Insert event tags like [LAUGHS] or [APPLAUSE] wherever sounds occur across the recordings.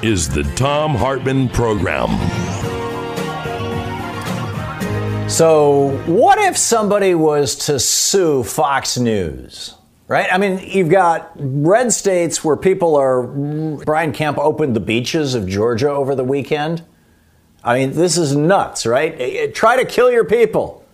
Is the Thom Hartmann Program. So, what if somebody was to sue Fox News? Right? I mean, you've got red states where people are. Brian Kemp opened the beaches of Georgia over the weekend. I mean, this is nuts, right? Try to kill your people.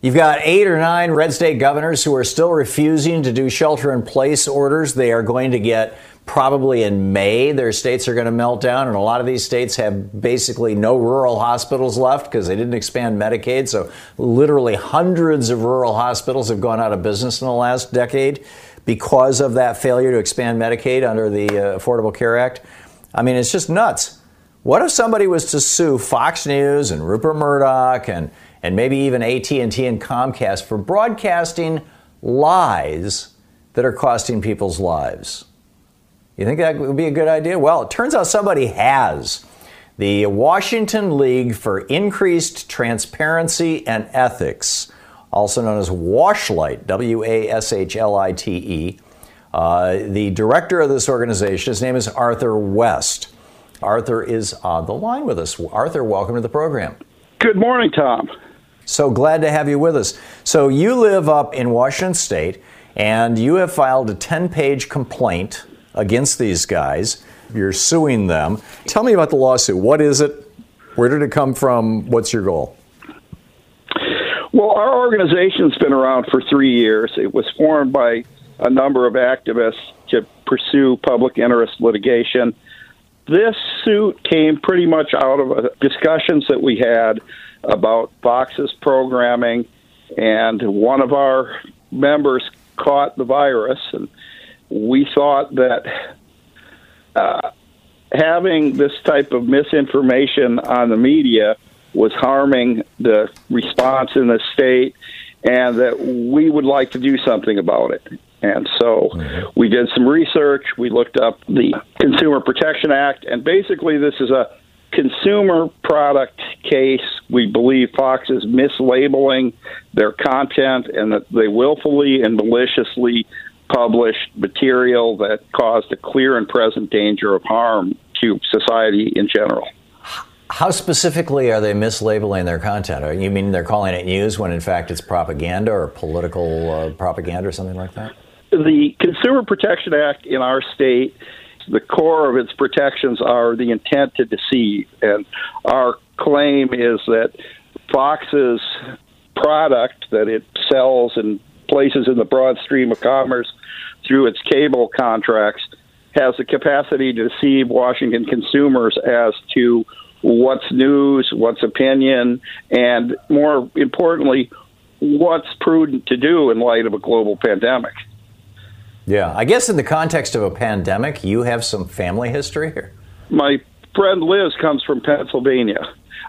You've got eight or nine red state governors who are still refusing to do shelter in place orders. They are going to get probably in May, their states are going to melt down. And a lot of these states have basically no rural hospitals left because they didn't expand Medicaid. So literally hundreds of rural hospitals have gone out of business in the last decade because of that failure to expand Medicaid under the uh, Affordable Care Act. I mean, it's just nuts. What if somebody was to sue Fox News and Rupert Murdoch and, and maybe even AT&T and Comcast for broadcasting lies that are costing people's lives? You think that would be a good idea? Well, it turns out somebody has. The Washington League for Increased Transparency and Ethics, also known as WASHLITE, W A S H L I T E. Uh, the director of this organization, his name is Arthur West. Arthur is on the line with us. Arthur, welcome to the program. Good morning, Thom. So glad to have you with us. So, you live up in Washington State, and you have filed a 10 page complaint against these guys. You're suing them. Tell me about the lawsuit. What is it? Where did it come from? What's your goal? Well, our organization's been around for three years. It was formed by a number of activists to pursue public interest litigation. This suit came pretty much out of uh, discussions that we had about Fox's programming, and one of our members caught the virus, and we thought that uh, having this type of misinformation on the media was harming the response in the state and that we would like to do something about it. And so mm-hmm. we did some research. We looked up the Consumer Protection Act, and basically, this is a consumer product case. We believe Fox is mislabeling their content and that they willfully and maliciously published material that caused a clear and present danger of harm to society in general. How specifically are they mislabeling their content? You mean they're calling it news when in fact it's propaganda or political uh, propaganda or something like that? The Consumer Protection Act in our state, the core of its protections are the intent to deceive. And our claim is that Fox's product that it sells and places in the broad stream of commerce through its cable contracts has the capacity to deceive Washington consumers as to what's news, what's opinion, and more importantly, what's prudent to do in light of a global pandemic. Yeah, I guess in the context of a pandemic, you have some family history here. My friend Liz comes from Pennsylvania,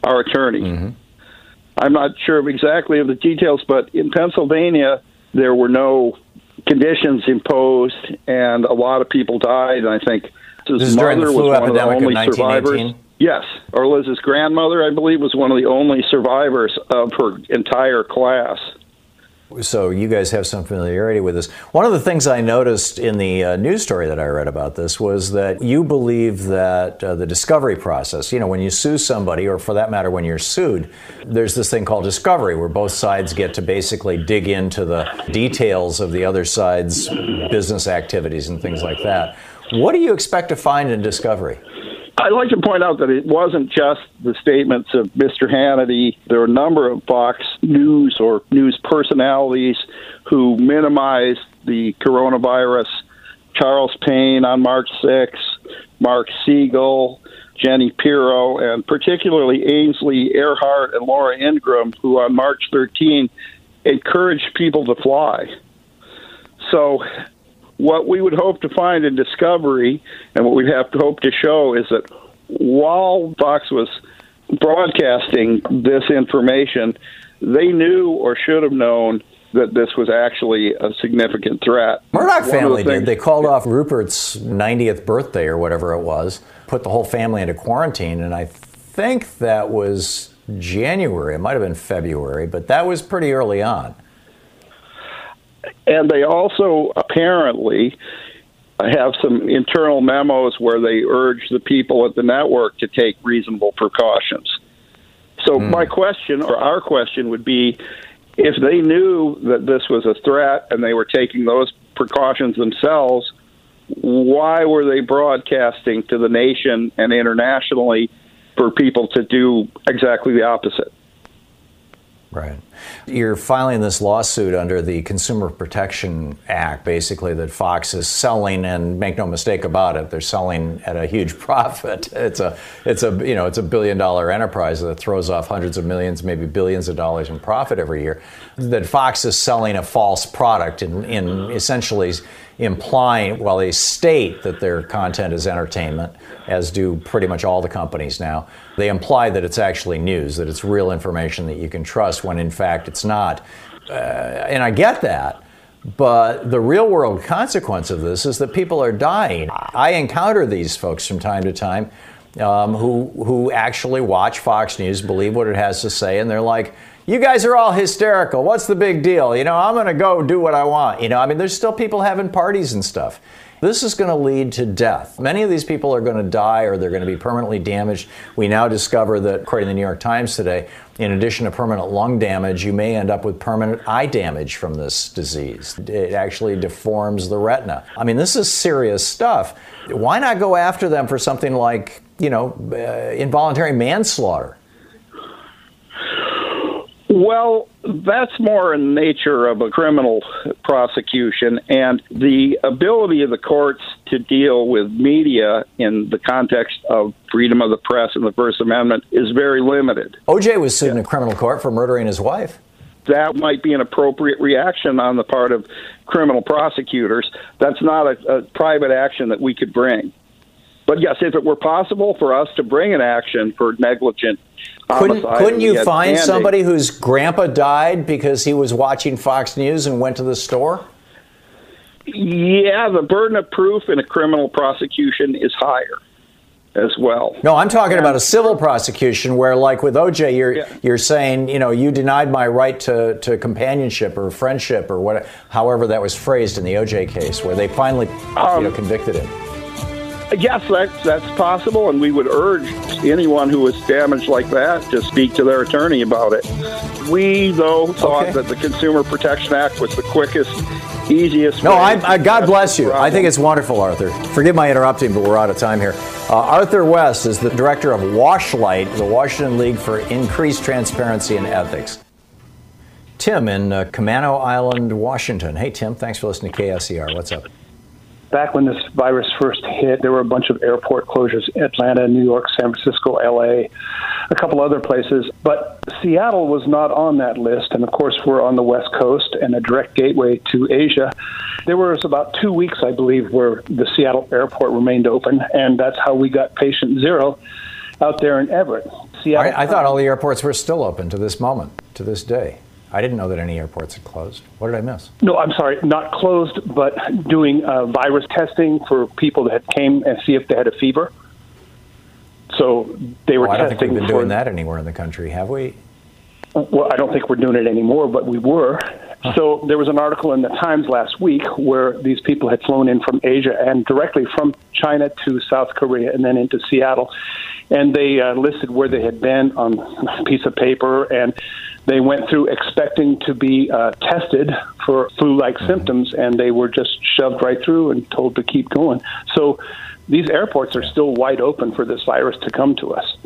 our attorney. Mm-hmm. I'm not sure exactly of the details, but in Pennsylvania, there were no conditions imposed, and a lot of people died. And I think his mother was one of the only of survivors. Yes, or Liz's grandmother, I believe, was one of the only survivors of her entire class. So you guys have some familiarity with this. One of the things I noticed in the uh, news story that I read about this was that you believe that uh, the discovery process, you know, when you sue somebody, or for that matter, when you're sued, there's this thing called discovery where both sides get to basically dig into the details of the other side's business activities and things like that. What do you expect to find in discovery? I'd like to point out that it wasn't just the statements of Mr. Hannity. There were a number of Fox News or news personalities who minimized the coronavirus. Charles Payne on March 6, Marc Siegel, Jenny Pirro, and particularly Ainsley Earhardt and Laura Ingraham, who on March 13 encouraged people to fly. So what we would hope to find in Discovery and what we'd have to hope to show is that while Fox was broadcasting this information, they knew or should have known that this was actually a significant threat. Murdoch family the did. They called off Rupert's 90th birthday or whatever it was, put the whole family into quarantine, and I think that was January. It might have been February, but that was pretty early on. And they also apparently have some internal memos where they urge the people at the network to take reasonable precautions. So, mm. my question, or our question, would be if they knew that this was a threat and they were taking those precautions themselves, why were they broadcasting to the nation and internationally for people to do exactly the opposite? Right. You're filing this lawsuit under the Consumer Protection Act, basically, that Fox is selling, and make no mistake about it, they're selling at a huge [LAUGHS] profit. It's a, it's a, you know, it's a billion dollar enterprise that throws off hundreds of millions, maybe billions of dollars in profit every year. That Fox is selling a false product in, in essentially implying, well, they state that their content is entertainment, as do pretty much all the companies now. They imply that it's actually news, that it's real information that you can trust, when in fact it's not. Uh, and I get that. But the real world consequence of this is that people are dying. I encounter these folks from time to time um, who, who actually watch Fox News, believe what it has to say, and they're like, you guys are all hysterical. What's the big deal? You know, I'm going to go do what I want. You know, I mean, there's still people having parties and stuff. This is going to lead to death. Many of these people are going to die or they're going to be permanently damaged. We now discover that, according to the New York Times today, in addition to permanent lung damage, you may end up with permanent eye damage from this disease. It actually deforms the retina. I mean, this is serious stuff. Why not go after them for something like, you know, uh, involuntary manslaughter? Well, that's more in nature of a criminal prosecution, and the ability of the courts to deal with media in the context of freedom of the press and the First Amendment is very limited. OJ was sued yeah. in a criminal court for murdering his wife. That might be an appropriate reaction on the part of criminal prosecutors. That's not a, a private action that we could bring. But yes, if it were possible for us to bring an action for negligent couldn't, couldn't you find standing. somebody whose grandpa died because he was watching Fox News and went to the store? Yeah, the burden of proof in a criminal prosecution is higher as well. No, I'm talking and, about a civil prosecution where, like with OJ, you're yeah. you're saying, you know, you denied my right to, to companionship or friendship or what, however that was phrased in the OJ case, where they finally, um, you know, convicted him. Yes, that's that's possible, and we would urge anyone who was damaged like that to speak to their attorney about it. We, though, thought okay. that the Consumer Protection Act was the quickest, easiest. No, I, I, God bless you. I think it's wonderful, Arthur. Forgive my interrupting, but we're out of time here. Uh, Arthur West is the director of WASHLITE, the Washington League for Increased Transparency and Ethics. Tim in uh, Camano Island, Washington. Hey, Tim, thanks for listening to KSER. What's up? Back when this virus first hit, there were a bunch of airport closures Atlanta, New York, San Francisco, LA, a couple other places. But Seattle was not on that list. And of course, we're on the West Coast and a direct gateway to Asia. There was about two weeks, I believe, where the Seattle airport remained open. And that's how we got patient zero out there in Everett. Seattle, I, I thought all the airports were still open to this moment, to this day. I didn't know that any airports had closed. What did I miss? No, I'm sorry, not closed, but doing uh, virus testing for people that came and see if they had a fever. So they were oh, I don't think we've been for, doing that anywhere in the country, have we? Well, I don't think we're doing it anymore, but we were. So there was an article in the Times last week where these people had flown in from Asia and directly from China to South Korea and then into Seattle. And they uh, listed where they had been on a piece of paper and they went through expecting to be uh, tested for flu like mm-hmm. symptoms and they were just shoved right through and told to keep going. So these airports are still wide open for this virus to come to us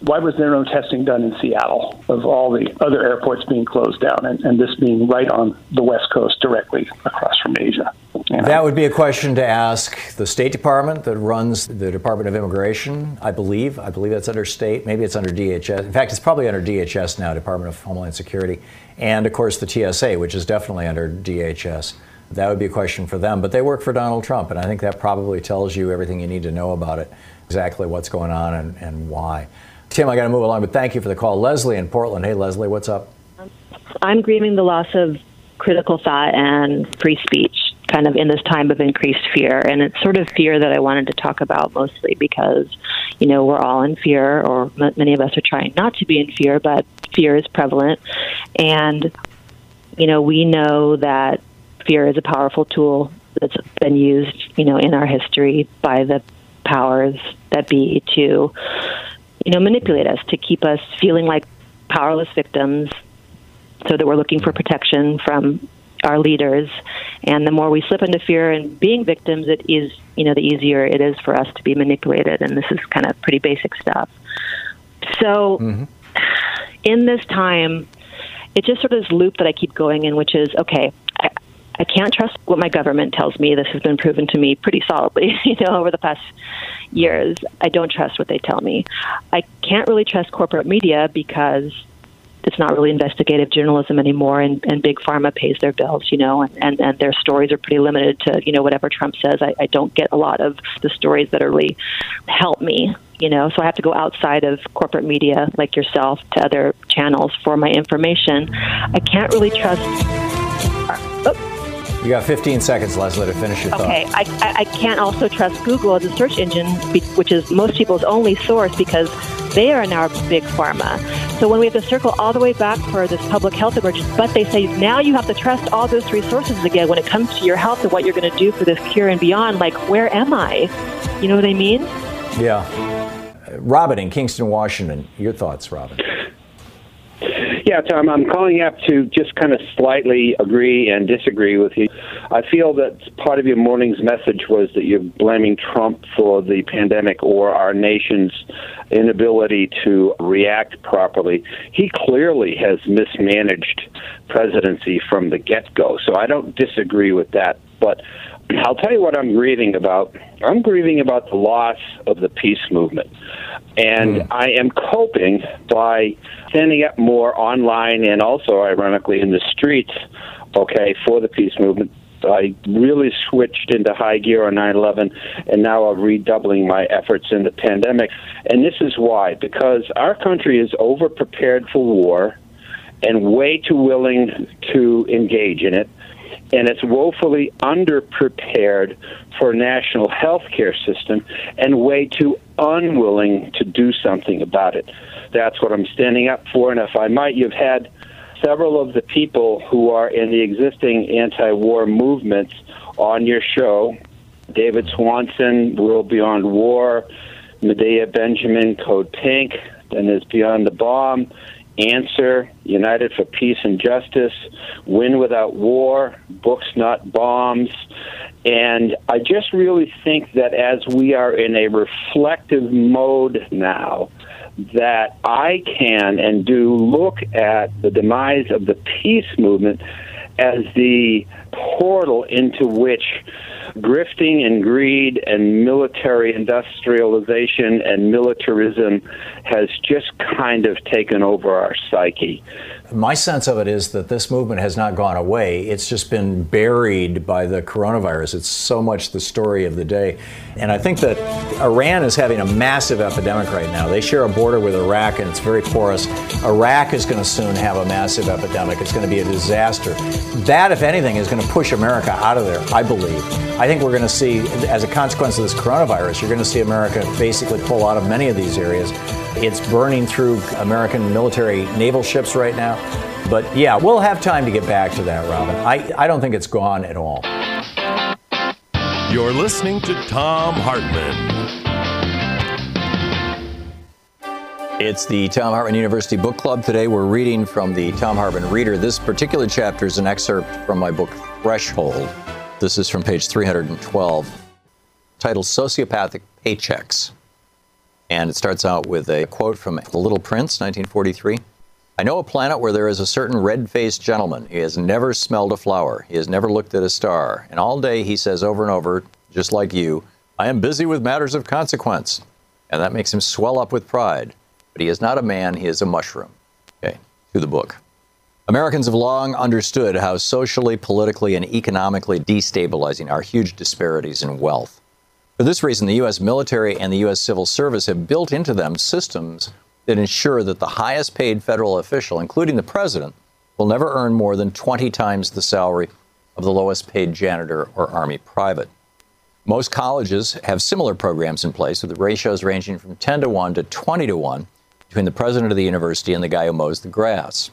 why was there no testing done in Seattle of all the other airports being closed down and, and this being right on the West Coast directly across from Asia? You know? That would be a question to ask the State Department that runs the Department of Immigration, I believe. I believe that's under state. Maybe it's under DHS. In fact, it's probably under DHS now, Department of Homeland Security. And of course, the TSA, which is definitely under DHS. That would be a question for them. But they work for Donald Trump, and I think that probably tells you everything you need to know about it, exactly what's going on and, and why. Tim, I got to move along, but thank you for the call. Leslie in Portland. Hey, Leslie, what's up? I'm grieving the loss of critical thought and free speech kind of in this time of increased fear. And it's sort of fear that I wanted to talk about mostly because, you know, we're all in fear, or many of us are trying not to be in fear, but fear is prevalent. And, you know, we know that fear is a powerful tool that's been used, you know, in our history by the powers that be to you know, manipulate us to keep us feeling like powerless victims so that we're looking for protection from our leaders. And the more we slip into fear and being victims, it is, you know, the easier it is for us to be manipulated. And this is kind of pretty basic stuff. So mm-hmm. in this time, it's just sort of this loop that I keep going in, which is okay, I, I can't trust what my government tells me. This has been proven to me pretty solidly, [LAUGHS] you know, over the past years. I don't trust what they tell me. I can't really trust corporate media because it's not really investigative journalism anymore and, and big pharma pays their bills you know and, and, and their stories are pretty limited to you know whatever trump says I, I don't get a lot of the stories that really help me you know so i have to go outside of corporate media like yourself to other channels for my information i can't really trust oh. You got 15 seconds, Leslie, to finish your okay. thought. Okay, I, I can't also trust Google as a search engine, which is most people's only source because they are now big pharma. So when we have to circle all the way back for this public health emergency, but they say now you have to trust all those resources again when it comes to your health and what you're going to do for this cure and beyond. Like, where am I? You know what I mean? Yeah. Robin in Kingston, Washington. Your thoughts, Robin? Yeah, Thom, I'm calling up to just kind of slightly agree and disagree with you. I feel that part of your morning's message was that you're blaming Trump for the pandemic or our nation's inability to react properly. He clearly has mismanaged presidency from the get go, so I don't disagree with that. But I'll tell you what I'm grieving about. I'm grieving about the loss of the peace movement. And mm. I am coping by standing up more online and also, ironically, in the streets, okay, for the peace movement. I really switched into high gear on 9 11, and now I'm redoubling my efforts in the pandemic. And this is why because our country is over prepared for war and way too willing to engage in it and it's woefully underprepared for a national health care system and way too unwilling to do something about it. That's what I'm standing up for. And if I might, you've had several of the people who are in the existing anti war movements on your show David Swanson, World Beyond War, Medea Benjamin, Code Pink, then there's Beyond the Bomb. Answer, United for Peace and Justice, Win Without War, Books Not Bombs. And I just really think that as we are in a reflective mode now, that I can and do look at the demise of the peace movement as the portal into which grifting and greed and military industrialization and militarism has just kind of taken over our psyche. My sense of it is that this movement has not gone away. It's just been buried by the coronavirus. It's so much the story of the day. And I think that Iran is having a massive epidemic right now. They share a border with Iraq and it's very porous. Iraq is going to soon have a massive epidemic. It's going to be a disaster. That, if anything, is going to push America out of there, I believe. I think we're going to see, as a consequence of this coronavirus, you're going to see America basically pull out of many of these areas. It's burning through American military naval ships right now. But yeah, we'll have time to get back to that, Robin. I, I don't think it's gone at all. You're listening to Thom Hartmann. It's the Thom Hartmann University Book Club. Today we're reading from the Thom Hartmann Reader. This particular chapter is an excerpt from my book Threshold. This is from page 312, titled Sociopathic Paychecks. And it starts out with a quote from The Little Prince, 1943. I know a planet where there is a certain red faced gentleman. He has never smelled a flower. He has never looked at a star. And all day he says over and over, just like you, I am busy with matters of consequence. And that makes him swell up with pride. But he is not a man, he is a mushroom. Okay, to the book. Americans have long understood how socially, politically, and economically destabilizing are huge disparities in wealth. For this reason, the U.S. military and the U.S. civil service have built into them systems that ensure that the highest paid federal official, including the president, will never earn more than 20 times the salary of the lowest paid janitor or Army private. Most colleges have similar programs in place with ratios ranging from 10 to 1 to 20 to 1 between the president of the university and the guy who mows the grass.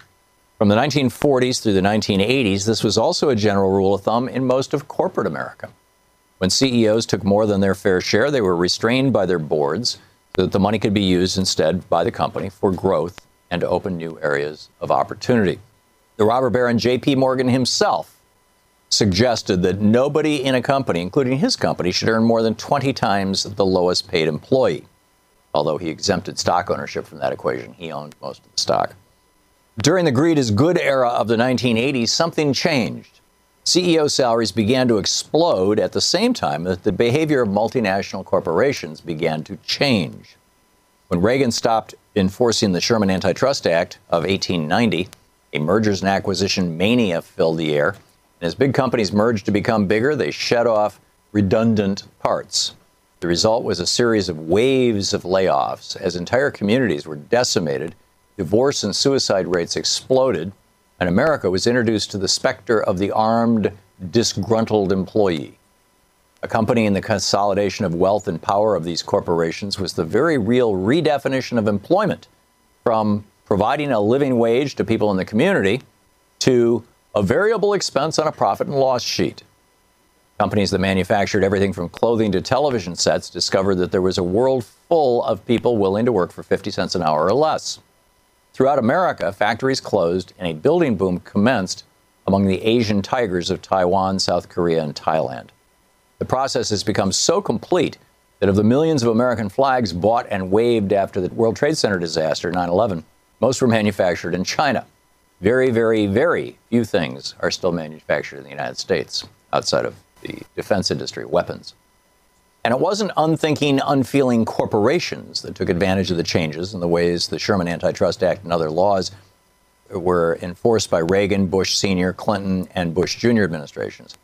From the 1940s through the 1980s, this was also a general rule of thumb in most of corporate America. When CEOs took more than their fair share, they were restrained by their boards that the money could be used instead by the company for growth and to open new areas of opportunity. The robber baron J.P. Morgan himself suggested that nobody in a company, including his company, should earn more than 20 times the lowest paid employee. Although he exempted stock ownership from that equation, he owned most of the stock. During the greed is good era of the 1980s, something changed. CEO salaries began to explode at the same time that the behavior of multinational corporations began to change. When Reagan stopped enforcing the Sherman Antitrust Act of 1890, a mergers and acquisition mania filled the air. And as big companies merged to become bigger, they shed off redundant parts. The result was a series of waves of layoffs as entire communities were decimated, divorce and suicide rates exploded, and America was introduced to the specter of the armed, disgruntled employee. Accompanying the consolidation of wealth and power of these corporations was the very real redefinition of employment from providing a living wage to people in the community to a variable expense on a profit and loss sheet. Companies that manufactured everything from clothing to television sets discovered that there was a world full of people willing to work for 50 cents an hour or less. Throughout America, factories closed and a building boom commenced among the Asian tigers of Taiwan, South Korea, and Thailand. The process has become so complete that of the millions of American flags bought and waved after the World Trade Center disaster, 9 11, most were manufactured in China. Very, very, very few things are still manufactured in the United States outside of the defense industry, weapons. And it wasn't unthinking, unfeeling corporations that took advantage of the changes in the ways the Sherman Antitrust Act and other laws were enforced by Reagan, Bush Sr., Clinton, and Bush Jr. administrations.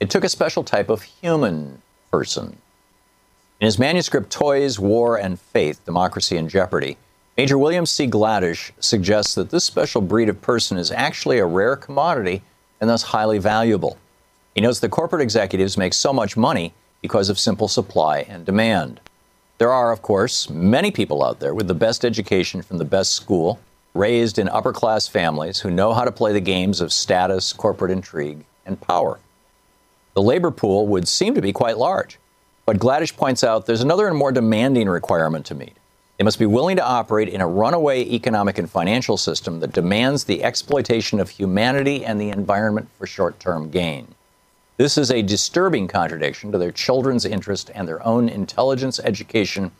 It took a special type of human person. In his manuscript, Toys, War, and Faith Democracy in Jeopardy, Major William C. Gladish suggests that this special breed of person is actually a rare commodity and thus highly valuable. He notes that corporate executives make so much money because of simple supply and demand. There are, of course, many people out there with the best education from the best school, raised in upper class families who know how to play the games of status, corporate intrigue, and power. The labor pool would seem to be quite large, but Gladish points out there's another and more demanding requirement to meet. They must be willing to operate in a runaway economic and financial system that demands the exploitation of humanity and the environment for short term gain. This is a disturbing contradiction to their children's interest and their own intelligence, education,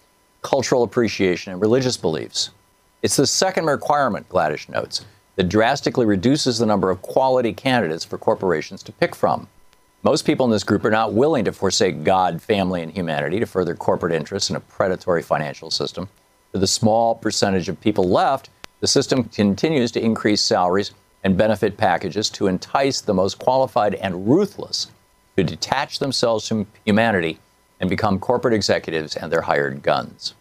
cultural appreciation, and religious beliefs. It's the second requirement, Gladish notes, that drastically reduces the number of quality candidates for corporations to pick from. Most people in this group are not willing to forsake God, family, and humanity to further corporate interests in a predatory financial system. For the small percentage of people left, the system continues to increase salaries and benefit packages to entice the most qualified and ruthless to detach themselves from humanity and become corporate executives and their hired guns.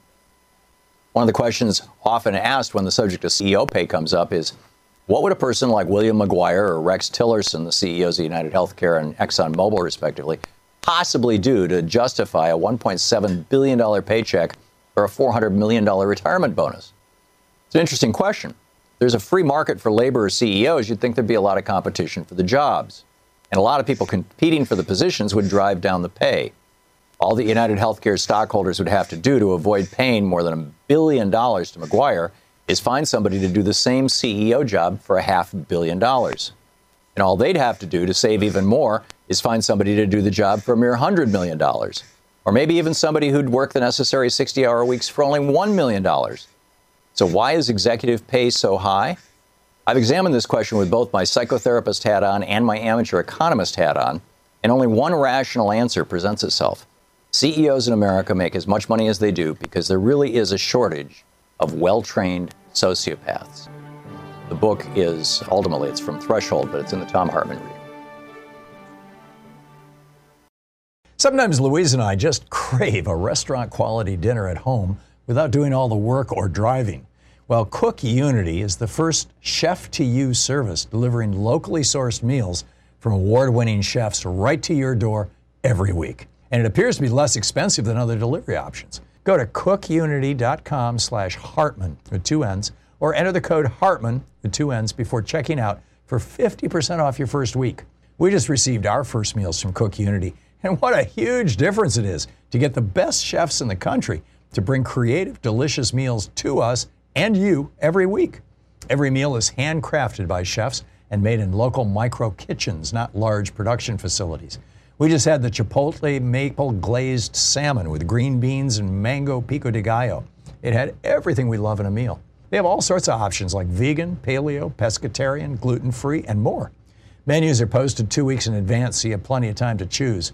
One of the questions often asked when the subject of CEO pay comes up is what would a person like William McGuire or Rex Tillerson, the CEOs of United Healthcare and ExxonMobil, respectively, possibly do to justify a $1.7 billion paycheck or a $400 million retirement bonus? It's an interesting question. There's a free market for labor or CEOs, you'd think there'd be a lot of competition for the jobs. And a lot of people competing for the positions would drive down the pay. All that United Healthcare stockholders would have to do to avoid paying more than a billion dollars to McGuire is find somebody to do the same CEO job for a half billion dollars. And all they'd have to do to save even more is find somebody to do the job for a mere $100 million. Or maybe even somebody who'd work the necessary 60 hour weeks for only $1 million. So, why is executive pay so high? I've examined this question with both my psychotherapist hat on and my amateur economist hat on, and only one rational answer presents itself. CEOs in America make as much money as they do because there really is a shortage of well trained sociopaths. The book is ultimately it's from Threshold, but it's in the Thom Hartmann read. Sometimes Louise and I just crave a restaurant quality dinner at home without doing all the work or driving. Well, Cook Unity is the first chef to you service delivering locally sourced meals from award winning chefs right to your door every week. And it appears to be less expensive than other delivery options. Go to cookunity.com slash Hartmann with two N's or enter the code Hartmann with two N's before checking out for 50% off your first week. We just received our first meals from Cook Unity, and what a huge difference it is to get the best chefs in the country to bring creative, delicious meals to us and you every week. Every meal is handcrafted by chefs and made in local micro kitchens, not large production facilities. We just had the Chipotle maple glazed salmon with green beans and mango pico de gallo. It had everything we love in a meal. They have all sorts of options like vegan, paleo, pescatarian, gluten free, and more. Menus are posted two weeks in advance, so you have plenty of time to choose.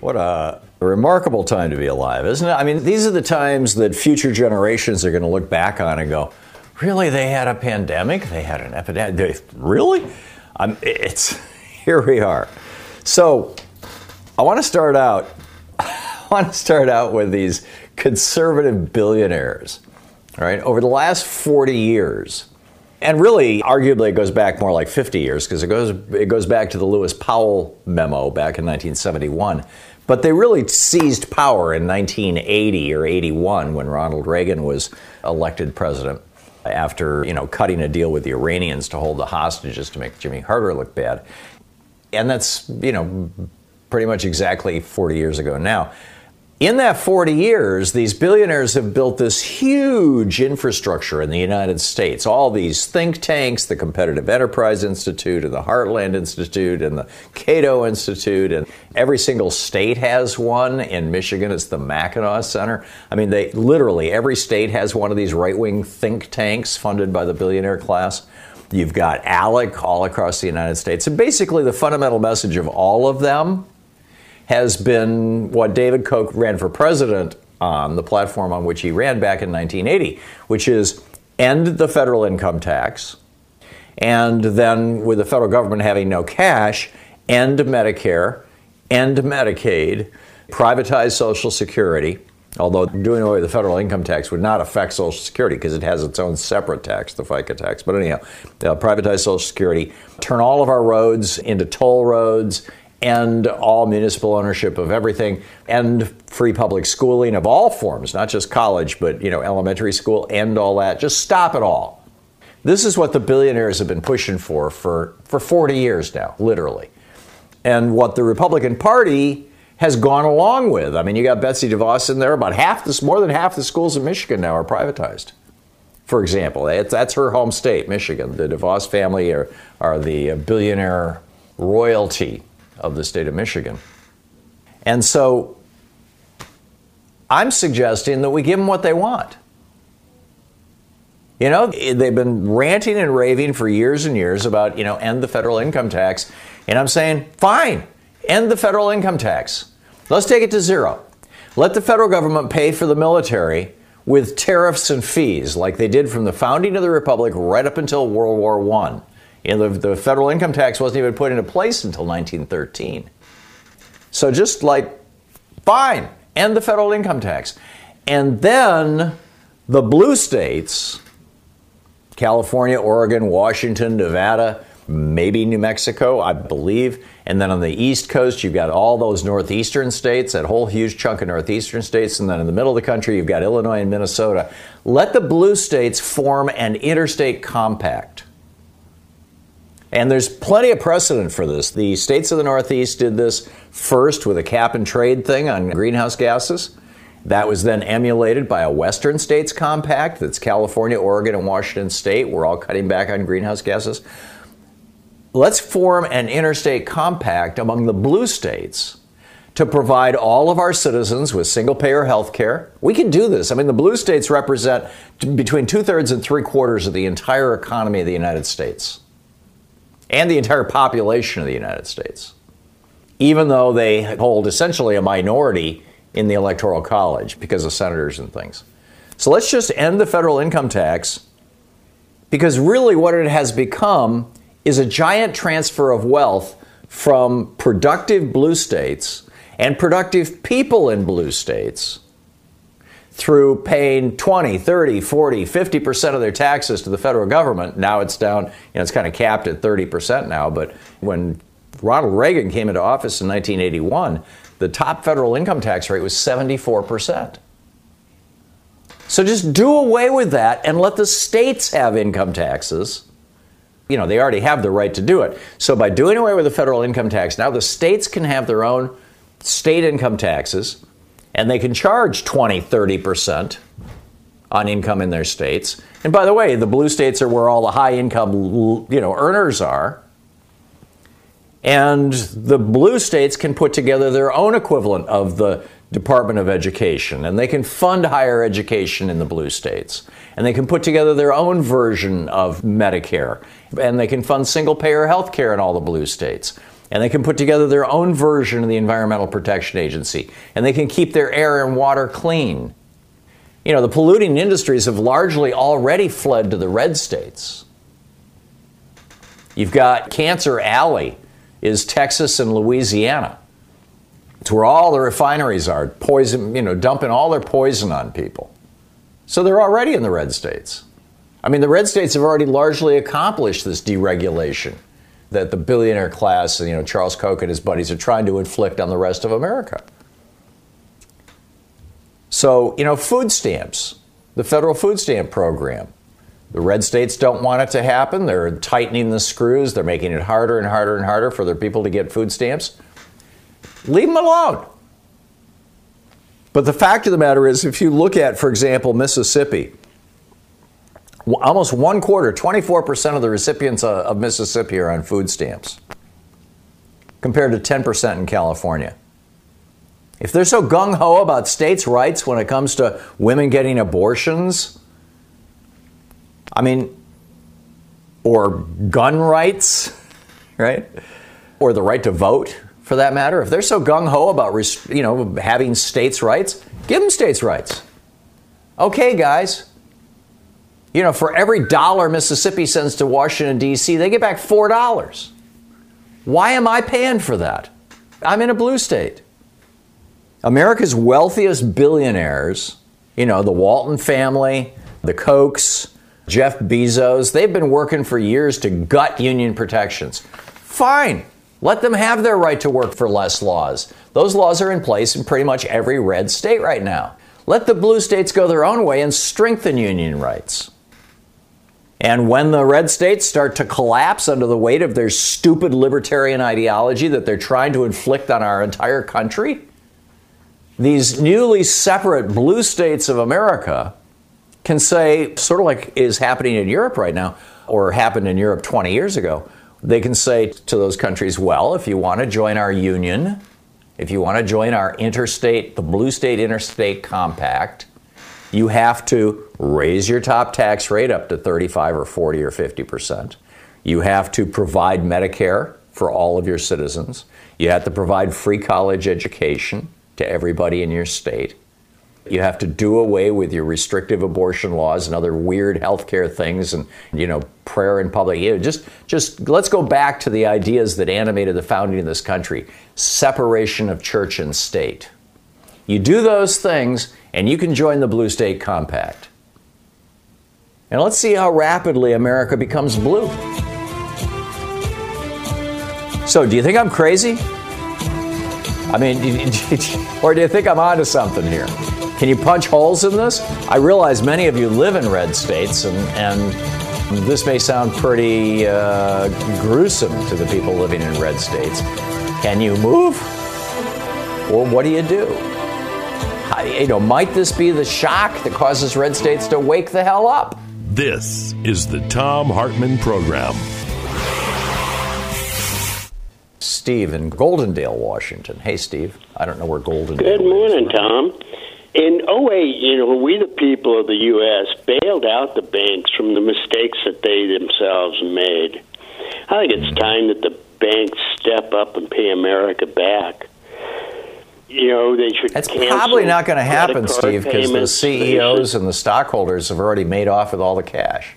What a remarkable time to be alive, isn't it? I mean, these are the times that future generations are going to look back on and go, really, they had a pandemic? They had an epidemic? Really? It's [LAUGHS] here we are. So I want to start out. [LAUGHS] I want to start out with these conservative billionaires. Right over the last 40 years, And really, arguably, it goes back more like 50 years because it goes, it goes back to the Lewis Powell memo back in 1971. But they really seized power in 1980 or 81 when Ronald Reagan was elected president after, you know, cutting a deal with the Iranians to hold the hostages to make Jimmy Carter look bad. And that's, you know, pretty much exactly 40 years ago now. In that 40 years, these billionaires have built this huge infrastructure in the United States. All these think tanks, the Competitive Enterprise Institute and the Heartland Institute and the Cato Institute, and every single state has one. In Michigan, it's the Mackinac Center. I mean, they literally, every state has one of these right wing think tanks funded by the billionaire class. You've got ALEC all across the United States. And basically, the fundamental message of all of them has been what David Koch ran for president on, the platform on which he ran back in 1980, which is end the federal income tax, and then with the federal government having no cash, end Medicare, end Medicaid, privatize Social Security. Although doing away with the federal income tax would not affect Social Security because it has its own separate tax, the FICA tax. But anyhow, uh, privatize Social Security, turn all of our roads into toll roads, end all municipal ownership of everything, end free public schooling of all forms, not just college, but you know, elementary school, end all that. Just stop it all. This is what the billionaires have been pushing for for, for 40 years now, literally. And what the Republican Party has gone along with. I mean, you got Betsy DeVos in there. About half this, more than half the schools in Michigan now are privatized. For example, that's her home state, Michigan. The DeVos family are, are the billionaire royalty of the state of Michigan. And so I'm suggesting that we give them what they want. You know, they've been ranting and raving for years and years about, you know, end the federal income tax. And I'm saying, fine, end the federal income tax. Let's take it to zero. Let the federal government pay for the military with tariffs and fees like they did from the founding of the republic right up until World War I. The, the federal income tax wasn't even put into place until 1913. So just like, fine, end the federal income tax. And then the blue states, California, Oregon, Washington, Nevada, maybe New Mexico, I believe. And then on the East Coast, you've got all those northeastern states, that whole huge chunk of northeastern states. And then in the middle of the country, you've got Illinois and Minnesota. Let the blue states form an interstate compact. And there's plenty of precedent for this. The states of the Northeast did this first with a cap and trade thing on greenhouse gases. That was then emulated by a Western states compact that's California, Oregon, and Washington state. We're all cutting back on greenhouse gases. Let's form an interstate compact among the blue states to provide all of our citizens with single payer health care. We can do this. I mean, the blue states represent between two thirds and three quarters of the entire economy of the United States and the entire population of the United States, even though they hold essentially a minority in the Electoral College because of senators and things. So let's just end the federal income tax because really what it has become is a giant transfer of wealth from productive blue states and productive people in blue states through paying 20, 30, 40, 50% of their taxes to the federal government. Now it's down, you know, it's kind of capped at 30% now, but when Ronald Reagan came into office in 1981, the top federal income tax rate was 74%. So just do away with that and let the states have income taxes. You know, they already have the right to do it. So by doing away with the federal income tax, now the states can have their own state income taxes and they can charge 20, 30% on income in their states. And by the way, the blue states are where all the high income you know, earners are. And the blue states can put together their own equivalent of the Department of Education, and they can fund higher education in the blue states. And they can put together their own version of Medicare, and they can fund single payer health care in all the blue states and they can put together their own version of the Environmental Protection Agency, and they can keep their air and water clean. You know, the polluting industries have largely already fled to the red states. You've got Cancer Alley, is Texas and Louisiana. It's where all the refineries are, poison, you know, dumping all their poison on people. So they're already in the red states. I mean, the red states have already largely accomplished this deregulation that the billionaire class, you know, Charles Koch and his buddies are trying to inflict on the rest of America. So, you know, food stamps, the federal food stamp program. The red states don't want it to happen. They're tightening the screws. They're making it harder and harder and harder for their people to get food stamps. Leave them alone. But the fact of the matter is, if you look at, for example, Mississippi, almost one quarter, 24% of the recipients uh, of Mississippi are on food stamps, compared to 10% in California. If they're so gung ho about states' rights when it comes to women getting abortions, I mean, or gun rights, [LAUGHS] right? Or the right to vote, for that matter. If they're so gung ho about, you know, having states' rights, give them states' rights. Okay, guys. You know, for every dollar Mississippi sends to Washington, D.C., they get back $4. Why am I paying for that? I'm in a blue state. America's wealthiest billionaires, you know, the Walton family, the Kochs, Jeff Bezos, they've been working for years to gut union protections. Fine. Let them have their right to work for less laws. Those laws are in place in pretty much every red state right now. Let the blue states go their own way and strengthen union rights. And when the red states start to collapse under the weight of their stupid libertarian ideology that they're trying to inflict on our entire country, these newly separate blue states of America can say, sort of like is happening in Europe right now, or happened in Europe 20 years ago, they can say to those countries, well, if you want to join our union, if you want to join our interstate, the Blue State Interstate Compact, you have to raise your top tax rate up to 35 or 40 or 50 percent. You have to provide Medicare for all of your citizens. You have to provide free college education to everybody in your state. You have to do away with your restrictive abortion laws and other weird healthcare things and you know prayer in public. You know, just just let's go back to the ideas that animated the founding of this country. Separation of church and state. You do those things and you can join the Blue State Compact. And let's see how rapidly America becomes blue. So, do you think I'm crazy? I mean, [LAUGHS] or do you think I'm onto something here? Can you punch holes in this? I realize many of you live in red states, and, and this may sound pretty uh, gruesome to the people living in red states. Can you move? Or what do you do? You know, might this be the shock that causes red states to wake the hell up? This is the Thom Hartmann Program. Steve in Goldendale, Washington. Hey, Steve. I don't know where Goldendale Good morning, is. Thom. In 08, you know, we the people of the U.S. bailed out the banks from the mistakes that they themselves made. I think it's time that the banks step up and pay America back. You know, they should. Cancel probably not going to happen, Steve, because the CEOs and the stockholders have already made off with all the cash.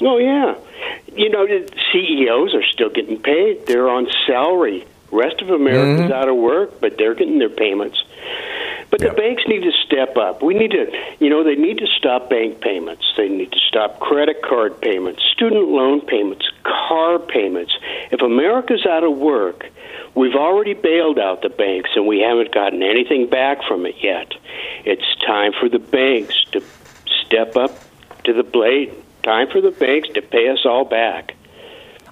Oh yeah, you know the CEOs are still getting paid. They're on salary. Rest of America's Mhm. out of work, but they're getting their payments. But the banks need to step up. We need to, you know, they need to stop bank payments. They need to stop credit card payments, student loan payments, car payments. If America's out of work, we've already bailed out the banks and we haven't gotten anything back from it yet. It's time for the banks to step up to the plate. Time for the banks to pay us all back.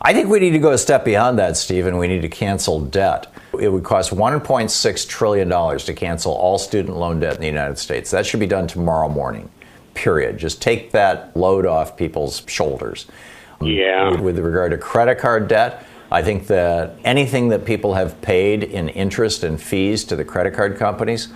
I think we need to go a step beyond that, Steve, and we need to cancel debt. It would cost $1.6 trillion to cancel all student loan debt in the United States. That should be done tomorrow morning, period. Just take that load off people's shoulders. Yeah. With, with regard to credit card debt, I think that anything that people have paid in interest and fees to the credit card companies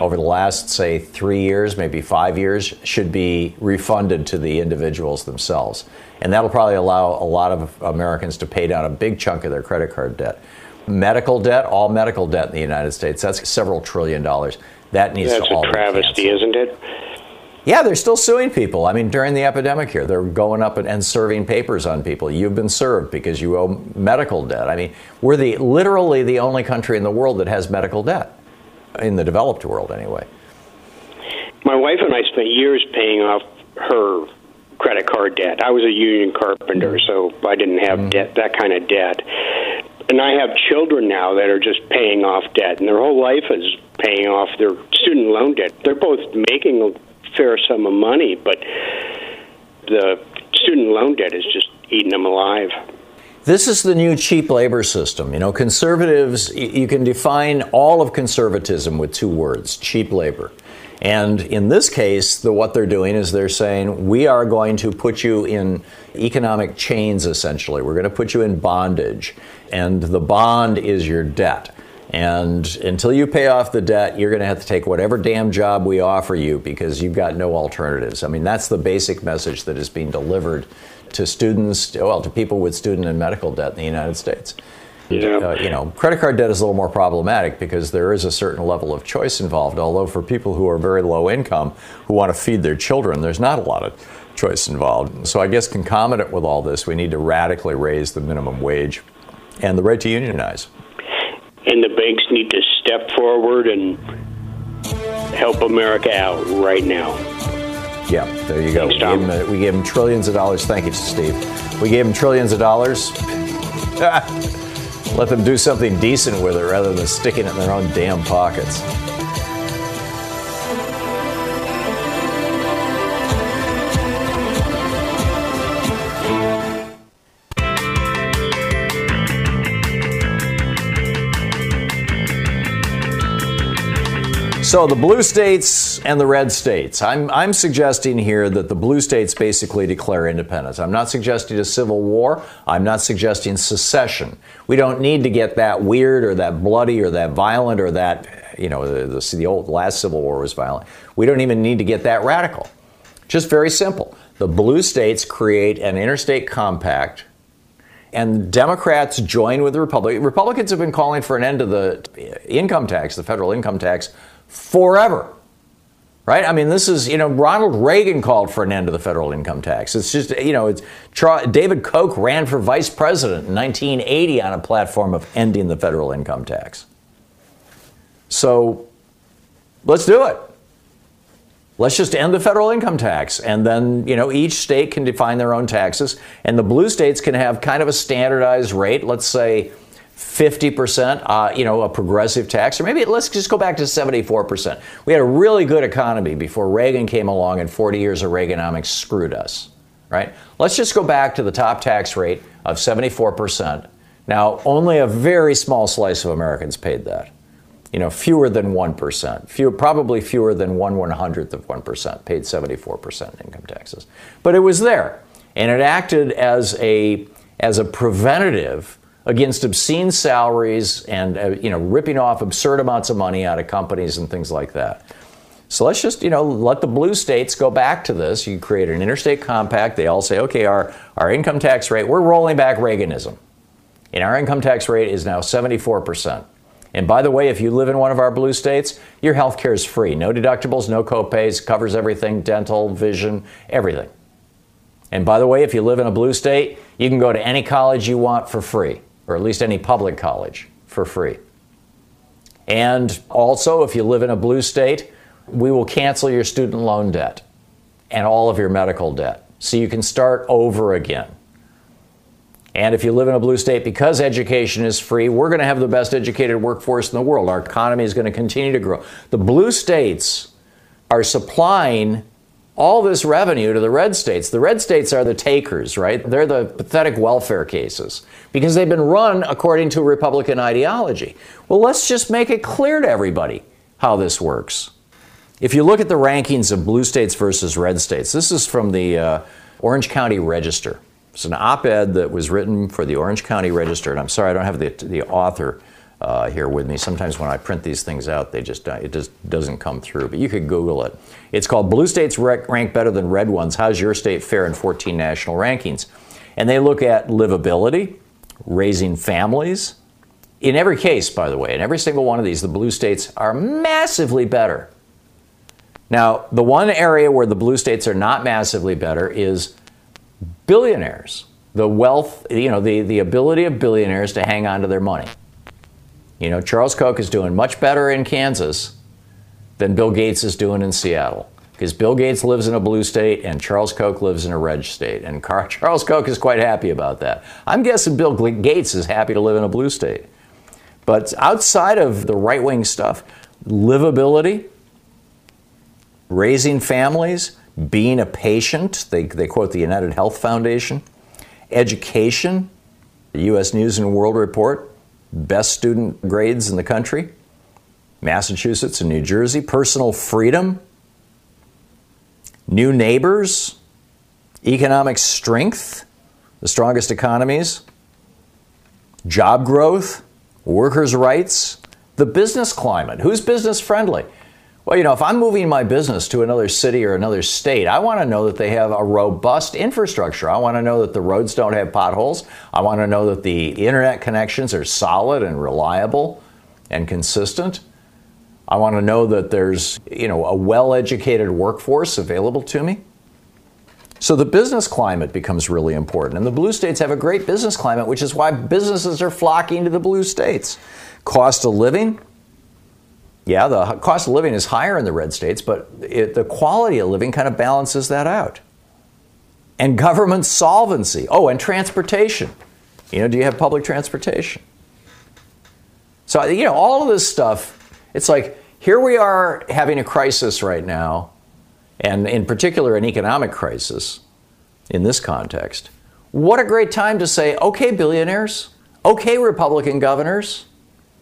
over the last, say, three years, maybe five years, should be refunded to the individuals themselves. And that'll probably allow a lot of Americans to pay down a big chunk of their credit card debt. Medical debt, all medical debt in the United States, that's several trillion dollars. That needs That's to all a travesty, isn't it? yeah, they're still suing people. I mean, during the epidemic here, they're going up and, and serving papers on people. You've been served because you owe medical debt. I mean, we're the literally the only country in the world that has medical debt, in the developed world anyway. My wife and I spent years paying off her credit card debt. I was a union carpenter, so I didn't have Mm-hmm. debt, that kind of debt. And I have children now that are just paying off debt, and their whole life is paying off their student loan debt. They're both making a fair sum of money, but the student loan debt is just eating them alive. This is the new cheap labor system. You know, conservatives, you can define all of conservatism with two words cheap labor. And in this case, the, what they're doing is they're saying, we are going to put you in economic chains, essentially. We're going to put you in bondage. And the bond is your debt. And until you pay off the debt, you're going to have to take whatever damn job we offer you because you've got no alternatives. I mean, that's the basic message that is being delivered to students, well, to people with student and medical debt in the United States. Yeah. Uh, you know, credit card debt is a little more problematic because there is a certain level of choice involved. Although for people who are very low income who want to feed their children, there's not a lot of choice involved. So I guess concomitant with all this, we need to radically raise the minimum wage and the right to unionize. Banks need to step forward and help America out right now. Yeah, there you go. we, gave him, uh, we gave him trillions of dollars. Thank you, Steve. We gave him trillions of dollars. [LAUGHS] Let them do something decent with it rather than sticking it in their own damn pockets. So the blue states and the red states. I'm, I'm suggesting here that the blue states basically declare independence. I'm not suggesting a civil war. I'm not suggesting secession. We don't need to get that weird or that bloody or that violent or that, you know, the, the, the old last civil war was violent. We don't even need to get that radical. Just very simple. The blue states create an interstate compact and Democrats join with the Republicans. Republicans have been calling for an end to the income tax, the federal income tax, forever. Right? I mean, this is, you know, Ronald Reagan called for an end to the federal income tax. It's just, you know, it's David Koch ran for vice president in 1980 on a platform of ending the federal income tax. So let's do it. Let's just end the federal income tax. And then, you know, each state can define their own taxes. And the blue states can have kind of a standardized rate, let's say 50%, uh, you know, a progressive tax, or maybe let's just go back to 74%. We had a really good economy before Reagan came along and 40 years of Reaganomics screwed us, right? Let's just go back to the top tax rate of 74%. Now, only a very small slice of Americans paid that. You know, fewer than 1%, few, probably fewer than one one hundredth of 1% paid 74% income taxes. But it was there, and it acted as a, as a preventative against obscene salaries and uh, you know ripping off absurd amounts of money out of companies and things like that. So let's just you know let the blue states go back to this. You create an interstate compact. They all say, okay, our our income tax rate, we're rolling back Reaganism, and our income tax rate is now 74 percent. And by the way, if you live in one of our blue states, your health care is free. No deductibles, no copays, covers everything dental, vision, everything. And by the way, if you live in a blue state, you can go to any college you want for free, or at least any public college for free. And also, if you live in a blue state, we will cancel your student loan debt and all of your medical debt. So you can start over again. And if you live in a blue state, because education is free, we're going to have the best educated workforce in the world. Our economy is going to continue to grow. The blue states are supplying all this revenue to the red states. The red states are the takers, right? They're the pathetic welfare cases because they've been run according to Republican ideology. Well, let's just make it clear to everybody how this works. If you look at the rankings of blue states versus red states, this is from the uh, Orange County Register. It's an op-ed that was written for the Orange County Register, and I'm sorry I don't have the, the author uh, here with me. Sometimes when I print these things out, they just it just doesn't come through. But you could Google it. It's called "Blue States Rank Better Than Red Ones." How's your state fare in 14 national rankings? And they look at livability, raising families. In every case, by the way, in every single one of these, the blue states are massively better. Now, the one area where the blue states are not massively better is billionaires. The wealth, you know, the, the ability of billionaires to hang on to their money. You know, Charles Koch is doing much better in Kansas than Bill Gates is doing in Seattle. because Bill Gates lives in a blue state and Charles Koch lives in a red state. And Car- [LAUGHS] Charles Koch is quite happy about that. I'm guessing Bill Gates is happy to live in a blue state. But outside of the right wing stuff, livability, raising families, being a patient, they, they quote the United Health Foundation, education, the U.S. News and World Report, best student grades in the country, Massachusetts and New Jersey, personal freedom, new neighbors, economic strength, the strongest economies, job growth, workers' rights, the business climate. Who's business friendly? Well, you know, if I'm moving my business to another city or another state, I want to know that they have a robust infrastructure. I want to know that the roads don't have potholes. I want to know that the internet connections are solid and reliable and consistent. I want to know that there's, you know, a well-educated workforce available to me. So the business climate becomes really important. And the blue states have a great business climate, which is why businesses are flocking to the blue states. Cost of living, yeah, the cost of living is higher in the red states, but it, the quality of living kind of balances that out. And government solvency. Oh, and transportation. You know, do you have public transportation? So, you know, all of this stuff it's like here we are having a crisis right now, and in particular, an economic crisis in this context. What a great time to say, okay, billionaires, okay, Republican governors,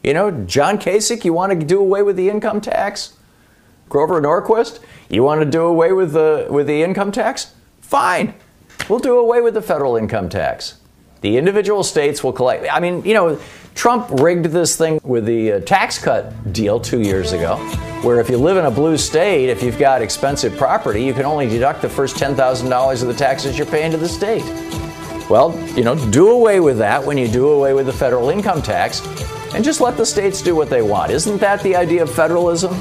you know, John Kasich, you want to do away with the income tax? Grover Norquist, you want to do away with the, with the income tax? Fine. We'll do away with the federal income tax. The individual states will collect. I mean, you know, Trump rigged this thing with the uh, tax cut deal two years ago, where if you live in a blue state, if you've got expensive property, you can only deduct the first $10,000 of the taxes you're paying to the state. Well, you know, do away with that when you do away with the federal income tax and just let the states do what they want. Isn't that the idea of federalism?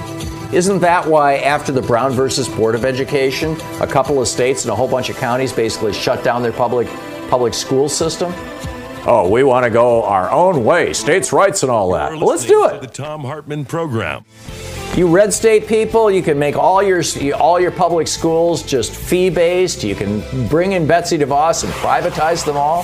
Isn't that why, after the Brown versus Board of Education, a couple of states and a whole bunch of counties basically shut down their public public school system? oh, we want to go our own way, states' rights and all that. Well, let's do it. The Thom Hartmann program. You red state people, you can make all your all your public schools just fee based. You can bring in Betsy DeVos and privatize them all.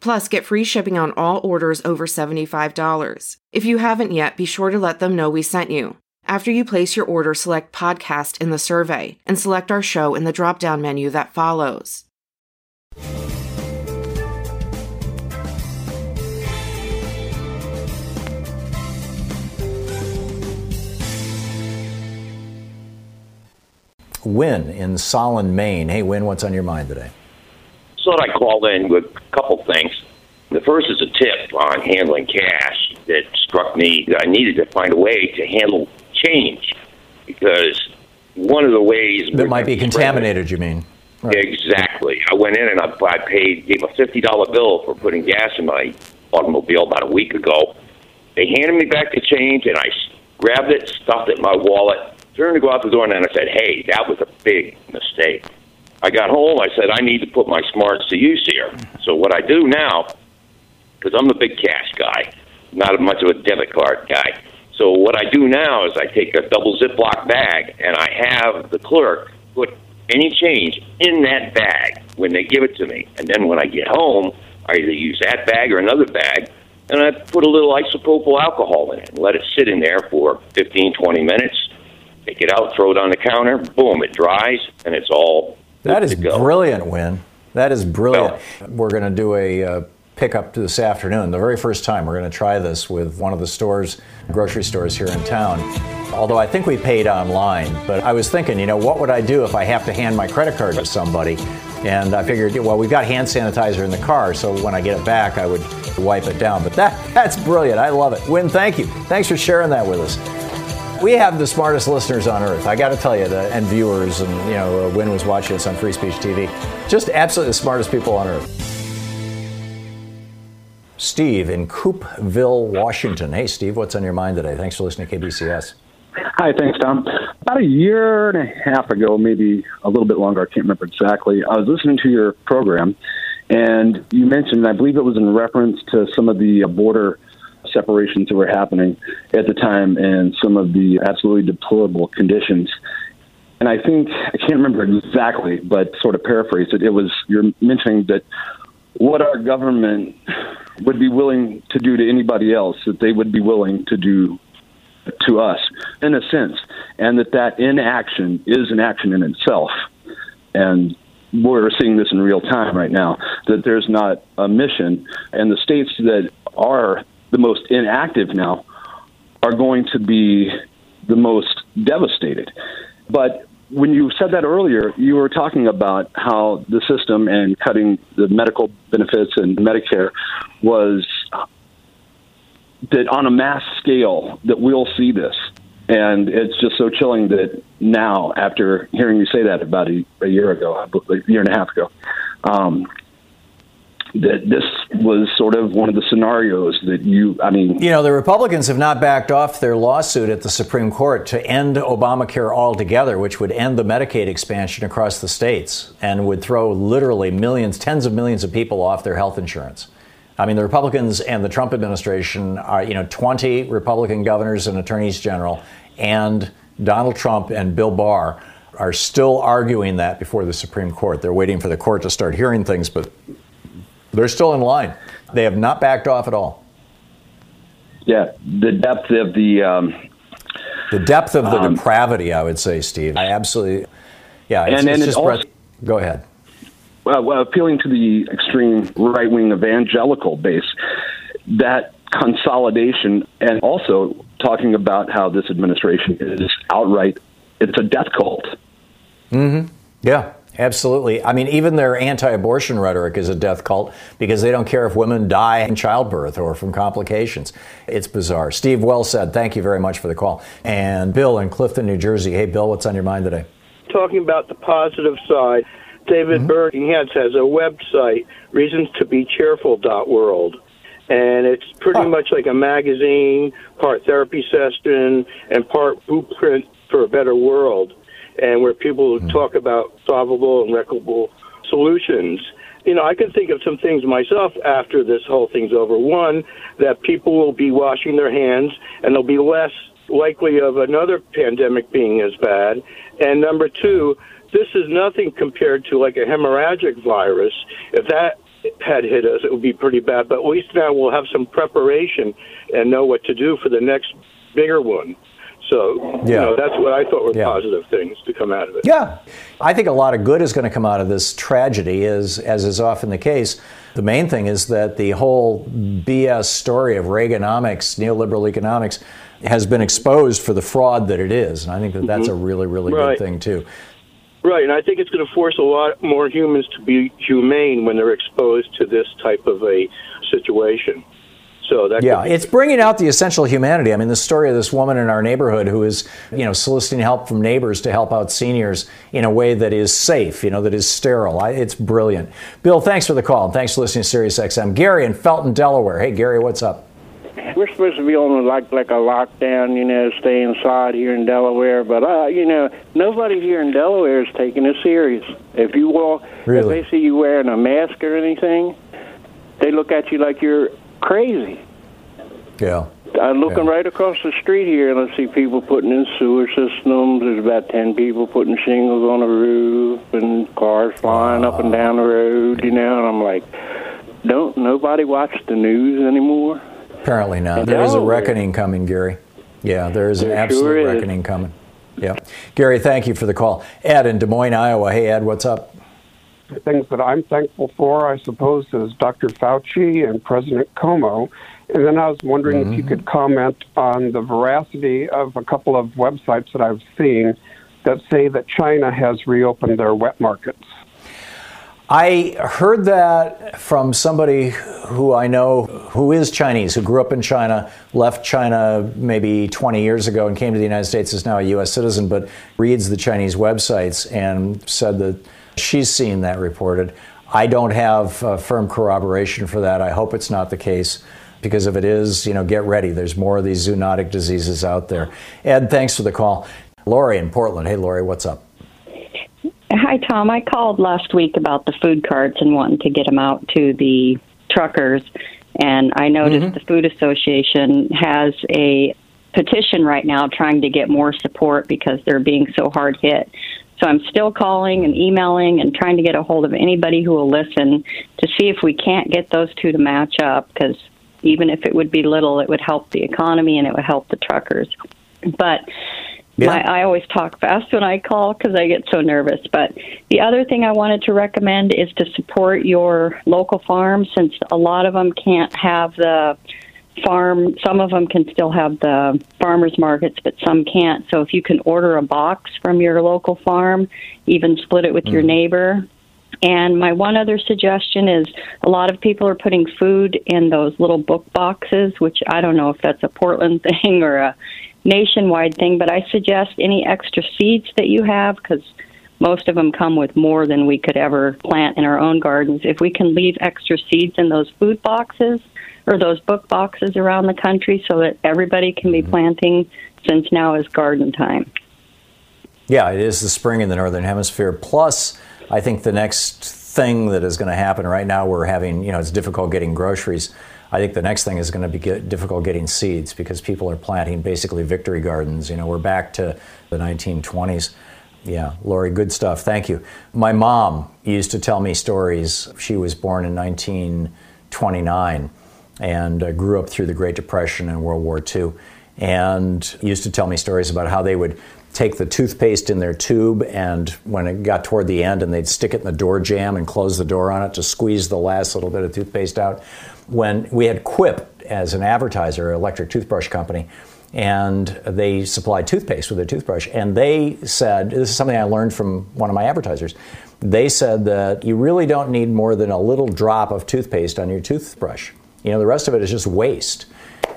Plus, get free shipping on all orders over $75. If you haven't yet, be sure to let them know we sent you. After you place your order, select podcast in the survey and select our show in the drop down menu that follows. Win in Solon, Maine. Hey, Win, what's on your mind today? Thought I called in with a couple things. The first is a tip on handling cash that struck me that I needed to find a way to handle change because one of the ways that might be contaminated. You mean? Right. Exactly. I went in and I, I paid gave a fifty dollar bill for putting gas in my automobile about a week ago. They handed me back the change and I grabbed it, stuffed it in my wallet, turned to go out the door, and then I said, "Hey, that was a big mistake." I got home. I said, I need to put my smarts to use here. So what I do now, because I'm a big cash guy, not much of a debit card guy. So what I do now is I take a double Ziploc bag and I have the clerk put any change in that bag when they give it to me. And then when I get home, I either use that bag or another bag, and I put a little isopropyl alcohol in it and let it sit in there for 15, 20 minutes. Take it out, throw it on the counter, boom, it dries, and it's all that is brilliant, Win. That is brilliant. Well, we're going to do a uh, pickup this afternoon. The very first time we're going to try this with one of the stores, grocery stores here in town. Although I think we paid online, but I was thinking, you know, what would I do if I have to hand my credit card to somebody? And I figured, well, we've got hand sanitizer in the car, so when I get it back, I would wipe it down. But that that's brilliant. I love it. Win, thank you. Thanks for sharing that with us. We have the smartest listeners on earth. I got to tell you, the, and viewers, and you know, uh, Win was watching us on Free Speech TV. Just absolutely the smartest people on earth. Steve in Coupeville, Washington. Hey, Steve, what's on your mind today? Thanks for listening to KBCS. Hi, thanks, Thom. About a year and a half ago, maybe a little bit longer, I can't remember exactly, I was listening to your program, and you mentioned, I believe it was in reference to some of the uh, border separations that were happening at the time and some of the absolutely deplorable conditions. And I think, I can't remember exactly, but sort of paraphrase it, it was you're mentioning that what our government would be willing to do to anybody else, that they would be willing to do to us, in a sense, and that that inaction is an action in itself. And we're seeing this in real time right now, that there's not a mission, and the states that are the most inactive now are going to be the most devastated. But when you said that earlier, you were talking about how the system and cutting the medical benefits and Medicare was that on a mass scale that we'll see this. And it's just so chilling that now, after hearing you say that about a, a year ago, a year and a half ago, um, that this was sort of one of the scenarios that you, I mean. You know, the Republicans have not backed off their lawsuit at the Supreme Court to end Obamacare altogether, which would end the Medicaid expansion across the states and would throw literally millions, tens of millions of people off their health insurance. I mean, the Republicans and the Trump administration are, you know, 20 Republican governors and attorneys general and Donald Trump and Bill Barr are still arguing that before the Supreme Court. They're waiting for the court to start hearing things, but they're still in line. They have not backed off at all. Yeah, the depth of the um, the depth of the um, depravity, I would say, Steve. I absolutely, yeah. It's, and, it's and just also, go ahead. Well, well, appealing to the extreme right wing evangelical base, that consolidation, and also talking about how this administration is outright, it's a death cult. Mm-hmm. Yeah, Absolutely. I mean, even their anti abortion rhetoric is a death cult because they don't care if women die in childbirth or from complications. It's bizarre. Steve, well said. Thank you very much for the call. And Bill in Clifton, New Jersey. Hey, Bill, what's on your mind today? talking about the positive side, David mm-hmm. Has a website, reasons to be cheerful.world. And it's pretty huh. much like a magazine, part therapy session, and part blueprint for a better world, and where people mm-hmm. talk about solvable and replicable solutions you know, I can think of some things myself after this whole thing's over. One, that people will be washing their hands and they'll be less likely of another pandemic being as bad. And number two, this is nothing compared to like a hemorrhagic virus. If that had hit us, it would be pretty bad. But at least now we'll have some preparation and know what to do for the next bigger one. So, yeah. you know, that's what I thought were yeah. positive things to come out of it. Yeah. I think a lot of good is going to come out of this tragedy, as, as is often the case. The main thing is that the whole BS story of Reaganomics, neoliberal economics, has been exposed for the fraud that it is. And I think that that's mm-hmm. a really, really right. good thing, too. Right, and I think it's going to force a lot more humans to be humane when they're exposed to this type of a situation. So that yeah, it's bringing out the essential humanity. I mean, the story of this woman in our neighborhood who is, you know, soliciting help from neighbors to help out seniors in a way that is safe, you know, that is sterile. I, it's brilliant. Bill, thanks for the call and thanks for listening to Sirius XM. Gary in Felton, Delaware. Hey, Gary, what's up? we're supposed to be on like like a lockdown, you know, stay inside here in Delaware. But uh, you know, nobody here in Delaware is taking it serious. If you walk, really? if they see you wearing a mask or anything, they look at you like you're crazy. Yeah. I'm looking yeah. right across the street here, and I see people putting in sewer systems. There's about ten people putting shingles on the roof, and cars flying up and down the road. You know, and I'm like, don't nobody watch the news anymore? Apparently not. There is a reckoning coming, Gary. Yeah, there is an there absolute sure reckoning coming. Yeah. Gary, thank you for the call. Ed in Des Moines, Iowa. Hey, Ed, what's up? The things that I'm thankful for, I suppose, is Dr. Fauci and President Cuomo. And then I was wondering mm-hmm. if you mm-hmm. could comment on the veracity of a couple of websites that I've seen that say that China has reopened their wet markets. I heard that from somebody who I know who is Chinese, who grew up in China, left China maybe 20 years ago and came to the United States, is now a U.S. citizen, but reads the Chinese websites and said that she's seen that reported. I don't have firm corroboration for that. I hope it's not the case because if it is, you know, get ready. There's more of these zoonotic diseases out there. Ed, thanks for the call. Lori in Portland. Hey, Lori, what's up? Hi, Thom. I called last week about the food carts and wanting to get them out to the truckers. And I noticed mm-hmm. the Food Association has a petition right now trying to get more support because they're being so hard hit. So I'm still calling and emailing and trying to get a hold of anybody who will listen to see if we can't get those two to match up because even if it would be little, it would help the economy and it would help the truckers. But yeah. My, I always talk fast when I call because I get so nervous. But the other thing I wanted to recommend is to support your local farms since a lot of them can't have the farm. Some of them can still have the farmers markets, but some can't. So if you can order a box from your local farm, even split it with mm. your neighbor. And my one other suggestion is a lot of people are putting food in those little book boxes, which I don't know if that's a Portland [LAUGHS] thing or a nationwide thing, but I suggest any extra seeds that you have because most of them come with more than we could ever plant in our own gardens. If we can leave extra seeds in those food boxes or those book boxes around the country so that everybody can be mm-hmm. planting since now is garden time. Yeah, it is the spring in the Northern Hemisphere. Plus, I think the next thing that is going to happen right now, we're having, you know, it's difficult getting groceries. I think the next thing is going to be get difficult getting seeds because people are planting basically victory gardens. You know, we're back to the 1920s. Yeah, Lori, good stuff. Thank you. My mom used to tell me stories. She was born in 1929 and uh, grew up through the Great Depression and World War II, and used to tell me stories about how they would take the toothpaste in their tube and when it got toward the end and they'd stick it in the door jamb and close the door on it to squeeze the last little bit of toothpaste out when we had Quip as an advertiser, electric toothbrush company, and they supplied toothpaste with their toothbrush. And they said, this is something I learned from one of my advertisers. They said that you really don't need more than a little drop of toothpaste on your toothbrush. You know, the rest of it is just waste.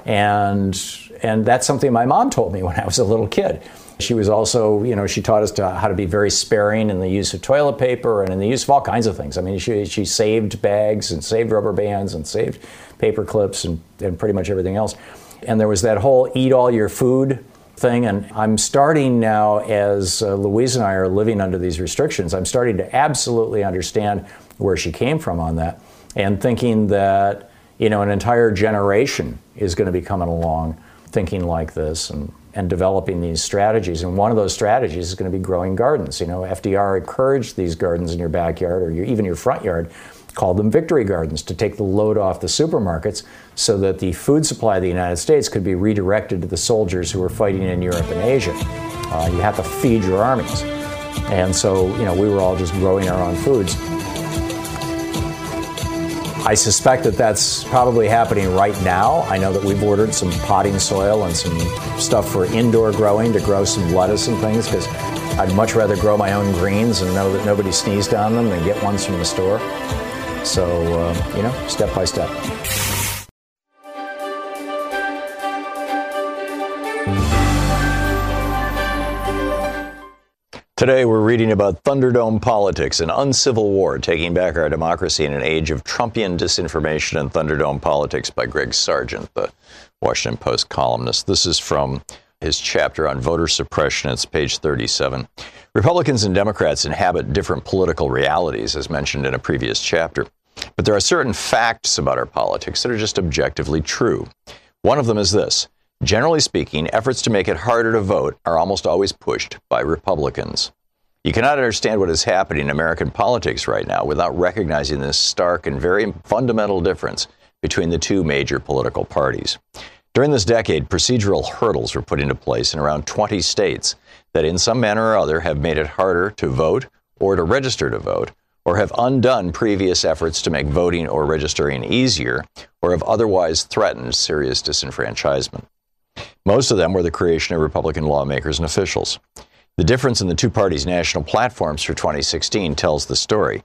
And and that's something my mom told me when I was a little kid. She was also, you know, she taught us to, how to be very sparing in the use of toilet paper and in the use of all kinds of things. I mean, she, she saved bags and saved rubber bands and saved paper clips and, and pretty much everything else. And there was that whole eat all your food thing. And I'm starting now, as uh, Louise and I are living under these restrictions, I'm starting to absolutely understand where she came from on that and thinking that, you know, an entire generation is going to be coming along thinking like this and, and developing these strategies. And one of those strategies is going to be growing gardens. You know, FDR encouraged these gardens in your backyard or your, even your front yard, called them victory gardens to take the load off the supermarkets so that the food supply of the United States could be redirected to the soldiers who were fighting in Europe and Asia. Uh, you have to feed your armies. And so, you know, we were all just growing our own foods. I suspect that that's probably happening right now. I know that we've ordered some potting soil and some stuff for indoor growing to grow some lettuce and things because I'd much rather grow my own greens and know that nobody sneezed on them than get ones from the store. So, uh, you know, step by step. Today, we're reading about Thunderdome politics, an uncivil war taking back our democracy in an age of Trumpian disinformation and Thunderdome politics by Greg Sargent, the Washington Post columnist. This is from his chapter on voter suppression. It's page 37. Republicans and Democrats inhabit different political realities, as mentioned in a previous chapter. But there are certain facts about our politics that are just objectively true. One of them is this Generally speaking, efforts to make it harder to vote are almost always pushed by Republicans. You cannot understand what is happening in American politics right now without recognizing this stark and very fundamental difference between the two major political parties. During this decade, procedural hurdles were put into place in around 20 states that, in some manner or other, have made it harder to vote or to register to vote, or have undone previous efforts to make voting or registering easier, or have otherwise threatened serious disenfranchisement. Most of them were the creation of Republican lawmakers and officials. The difference in the two parties' national platforms for 2016 tells the story.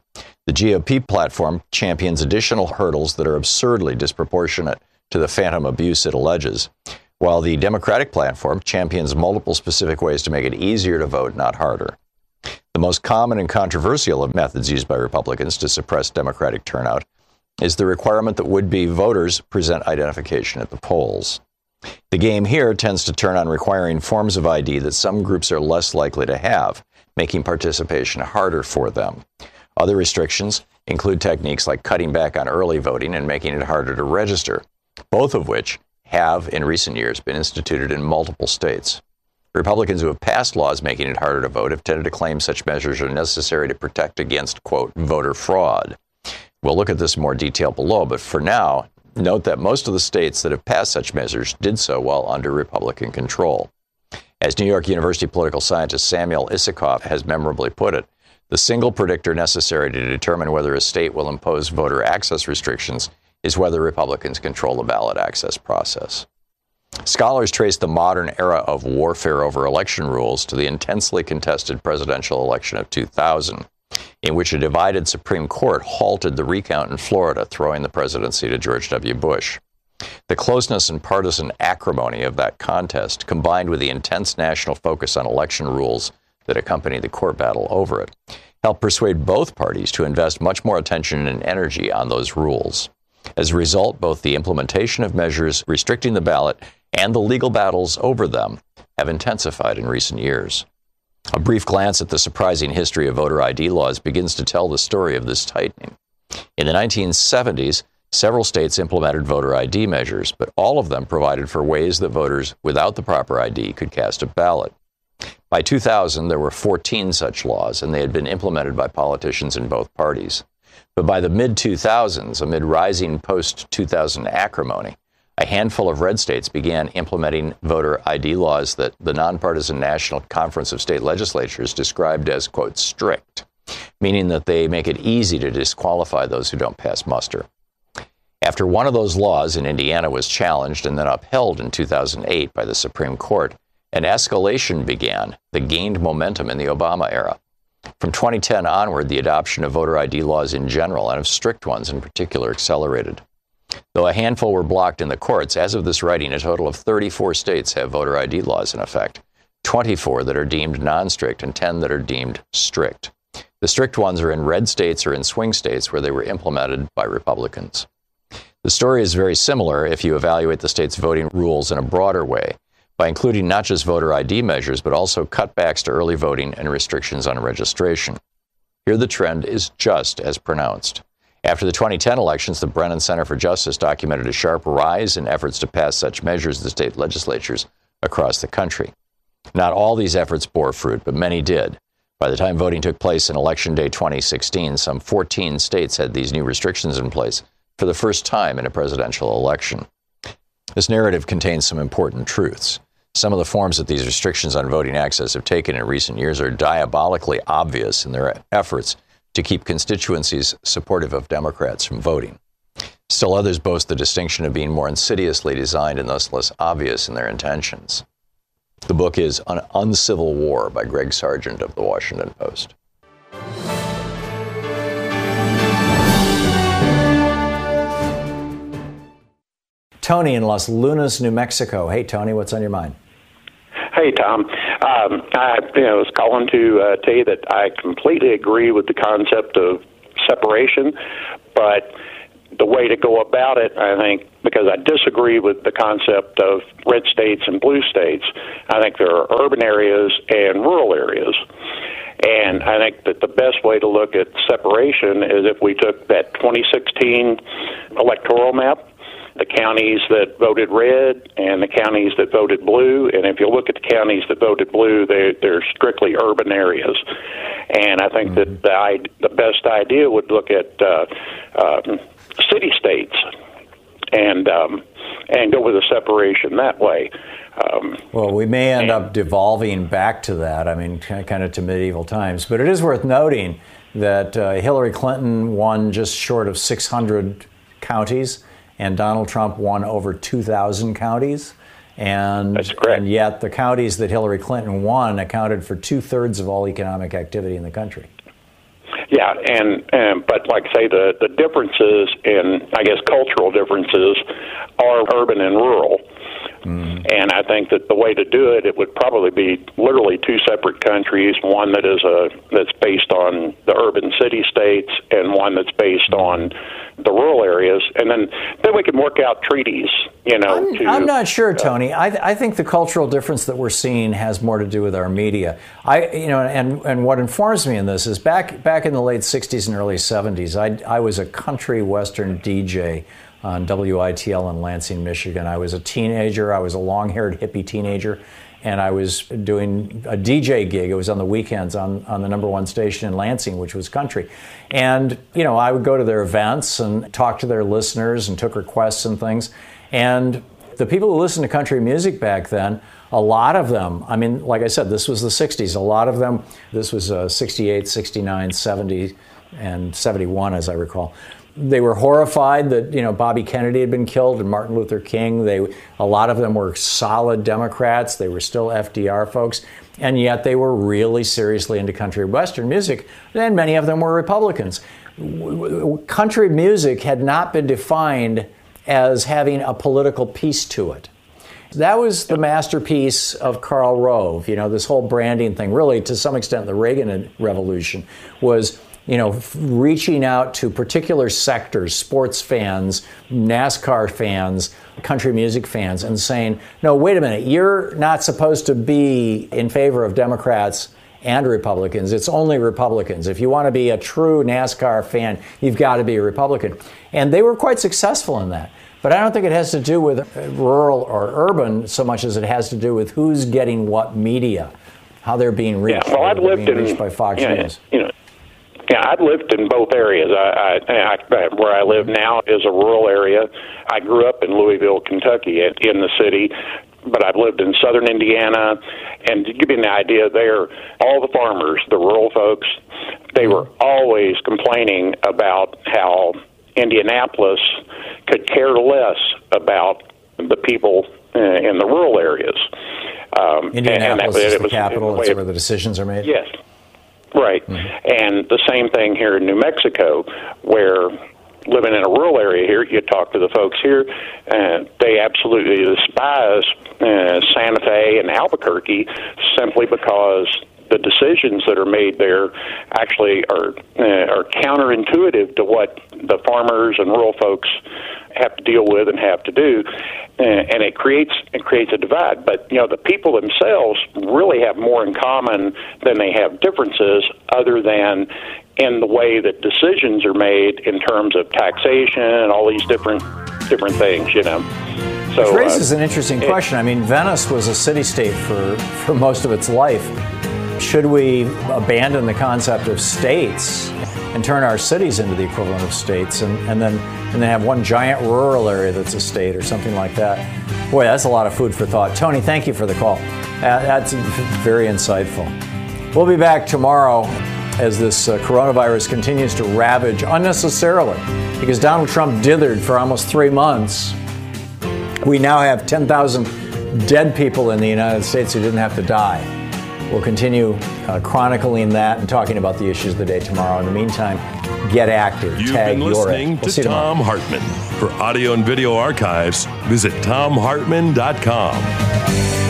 The GOP platform champions additional hurdles that are absurdly disproportionate to the phantom abuse it alleges, while the Democratic platform champions multiple specific ways to make it easier to vote, not harder. The most common and controversial of methods used by Republicans to suppress Democratic turnout is the requirement that would be voters present identification at the polls. The game here tends to turn on requiring forms of ID that some groups are less likely to have, making participation harder for them. Other restrictions include techniques like cutting back on early voting and making it harder to register, both of which have, in recent years, been instituted in multiple states. Republicans who have passed laws making it harder to vote have tended to claim such measures are necessary to protect against, quote, voter fraud. We'll look at this in more detail below, but for now, Note that most of the states that have passed such measures did so while under Republican control. As New York University political scientist Samuel Issacharoff has memorably put it, the single predictor necessary to determine whether a state will impose voter access restrictions is whether Republicans control the ballot access process. Scholars trace the modern era of warfare over election rules to the intensely contested presidential election of 2000 in which a divided Supreme Court halted the recount in Florida, throwing the presidency to George W. Bush. The closeness and partisan acrimony of that contest, combined with the intense national focus on election rules that accompanied the court battle over it, helped persuade both parties to invest much more attention and energy on those rules. As a result, both the implementation of measures restricting the ballot and the legal battles over them have intensified in recent years. A brief glance at the surprising history of voter ID laws begins to tell the story of this tightening. In the 1970s, several states implemented voter ID measures, but all of them provided for ways that voters without the proper ID could cast a ballot. By 2000, there were 14 such laws, and they had been implemented by politicians in both parties. But by the mid 2000s, amid rising post 2000 acrimony, a handful of red states began implementing voter ID laws that the nonpartisan National Conference of State Legislatures described as, quote, strict, meaning that they make it easy to disqualify those who don't pass muster. After one of those laws in Indiana was challenged and then upheld in 2008 by the Supreme Court, an escalation began that gained momentum in the Obama era. From 2010 onward, the adoption of voter ID laws in general and of strict ones in particular accelerated. Though a handful were blocked in the courts, as of this writing, a total of 34 states have voter ID laws in effect. 24 that are deemed non strict, and 10 that are deemed strict. The strict ones are in red states or in swing states where they were implemented by Republicans. The story is very similar if you evaluate the state's voting rules in a broader way by including not just voter ID measures, but also cutbacks to early voting and restrictions on registration. Here, the trend is just as pronounced. After the 2010 elections, the Brennan Center for Justice documented a sharp rise in efforts to pass such measures in the state legislatures across the country. Not all these efforts bore fruit, but many did. By the time voting took place in Election Day 2016, some 14 states had these new restrictions in place for the first time in a presidential election. This narrative contains some important truths. Some of the forms that these restrictions on voting access have taken in recent years are diabolically obvious in their efforts to keep constituencies supportive of Democrats from voting. Still others boast the distinction of being more insidiously designed and thus less obvious in their intentions. The book is An Uncivil War by Greg Sargent of The Washington Post. Tony in Los Lunas, New Mexico. Hey, Tony, what's on your mind? Hey, Thom. Um, I you know, was calling to uh, tell you that I completely agree with the concept of separation, but the way to go about it, I think, because I disagree with the concept of red states and blue states. I think there are urban areas and rural areas. And I think that the best way to look at separation is if we took that 2016 electoral map the counties that voted red and the counties that voted blue. And if you look at the counties that voted blue, they, they're strictly urban areas. And I think mm-hmm. that the, the best idea would look at uh, um, city states and um, and go with a separation that way. Um, well, we may end up devolving back to that. I mean, kind of to medieval times. But it is worth noting that uh, Hillary Clinton won just short of 600 counties and Donald Trump won over 2,000 counties. And, and yet, the counties that Hillary Clinton won accounted for two thirds of all economic activity in the country. Yeah, and, and but like I say, the the differences in I guess cultural differences are urban and rural. Mm. And I think that the way to do it, it would probably be literally two separate countries. One that is a that's based on the urban city states, and one that's based on the rural areas. And then then we can work out treaties. You know, I'm, to, I'm not sure, Tony. I, I think the cultural difference that we're seeing has more to do with our media. I you know, and and what informs me in this is back back in the late '60s and early '70s, I I was a country western DJ on WITL in Lansing, Michigan. I was a teenager. I was a long haired hippie teenager. And I was doing a DJ gig. It was on the weekends on, on the number one station in Lansing, which was country. And, you know, I would go to their events and talk to their listeners and took requests and things. And the people who listened to country music back then, a lot of them, I mean, like I said, this was the 60s. A lot of them, this was uh, 68, 69, 70, and 71, as I recall they were horrified that you know Bobby Kennedy had been killed and Martin Luther King. They a lot of them were solid Democrats. They were still FDR folks, and yet they were really seriously into country western music. And many of them were Republicans. Country music had not been defined as having a political piece to it. That was the masterpiece of Karl Rove. You know, this whole branding thing, really, to some extent, the Reagan Revolution was you know, reaching out to particular sectors, sports fans, NASCAR fans, country music fans, and saying, no, wait a minute, you're not supposed to be in favor of Democrats and Republicans. It's only Republicans. If you want to be a true NASCAR fan, you've got to be a Republican. And they were quite successful in that. But I don't think it has to do with uh, rural or urban so much as it has to do with who's getting what media, how they're being reached. Yeah, well, I've lived in, by Fox know, News. You know, yeah, I've lived in both areas. I, I, I, where I live now is a rural area. I grew up in Louisville, Kentucky, in the city, but I've lived in southern Indiana. And to give you an idea, there, all the farmers, the rural folks, they were always complaining about how Indianapolis could care less about the people uh, in the rural areas. Um, Indianapolis and, and that, is the was, capital. That's where the decisions are made. Yes, Right. Mm-hmm. And the same thing here in New Mexico, where living in a rural area here, you talk to the folks here, and they absolutely despise uh, Santa Fe and Albuquerque simply because the decisions that are made there actually are uh, are counterintuitive to what the farmers and rural folks have to deal with and have to do, uh, and it creates it creates a divide. But you know, the people themselves really have more in common than they have differences, other than in the way that decisions are made in terms of taxation and all these different different things. You know. So, Which raises uh, an interesting it, question. I mean, Venice was a city state for, for most of its life. Should we abandon the concept of states and turn our cities into the equivalent of states and, and then and then have one giant rural area that's a state or something like that? Boy, that's a lot of food for thought. Tony, thank you for the call. That's very insightful. We'll be back tomorrow as this uh, coronavirus continues to ravage unnecessarily because Donald Trump dithered for almost three months. We now have 10,000 dead people in the United States who didn't have to die. We'll continue uh, chronicling that and talking about the issues of the day tomorrow. In the meantime, get active. You've Tag been listening we'll to Thom Hartmann. For audio and video archives, visit thomhartmann.com.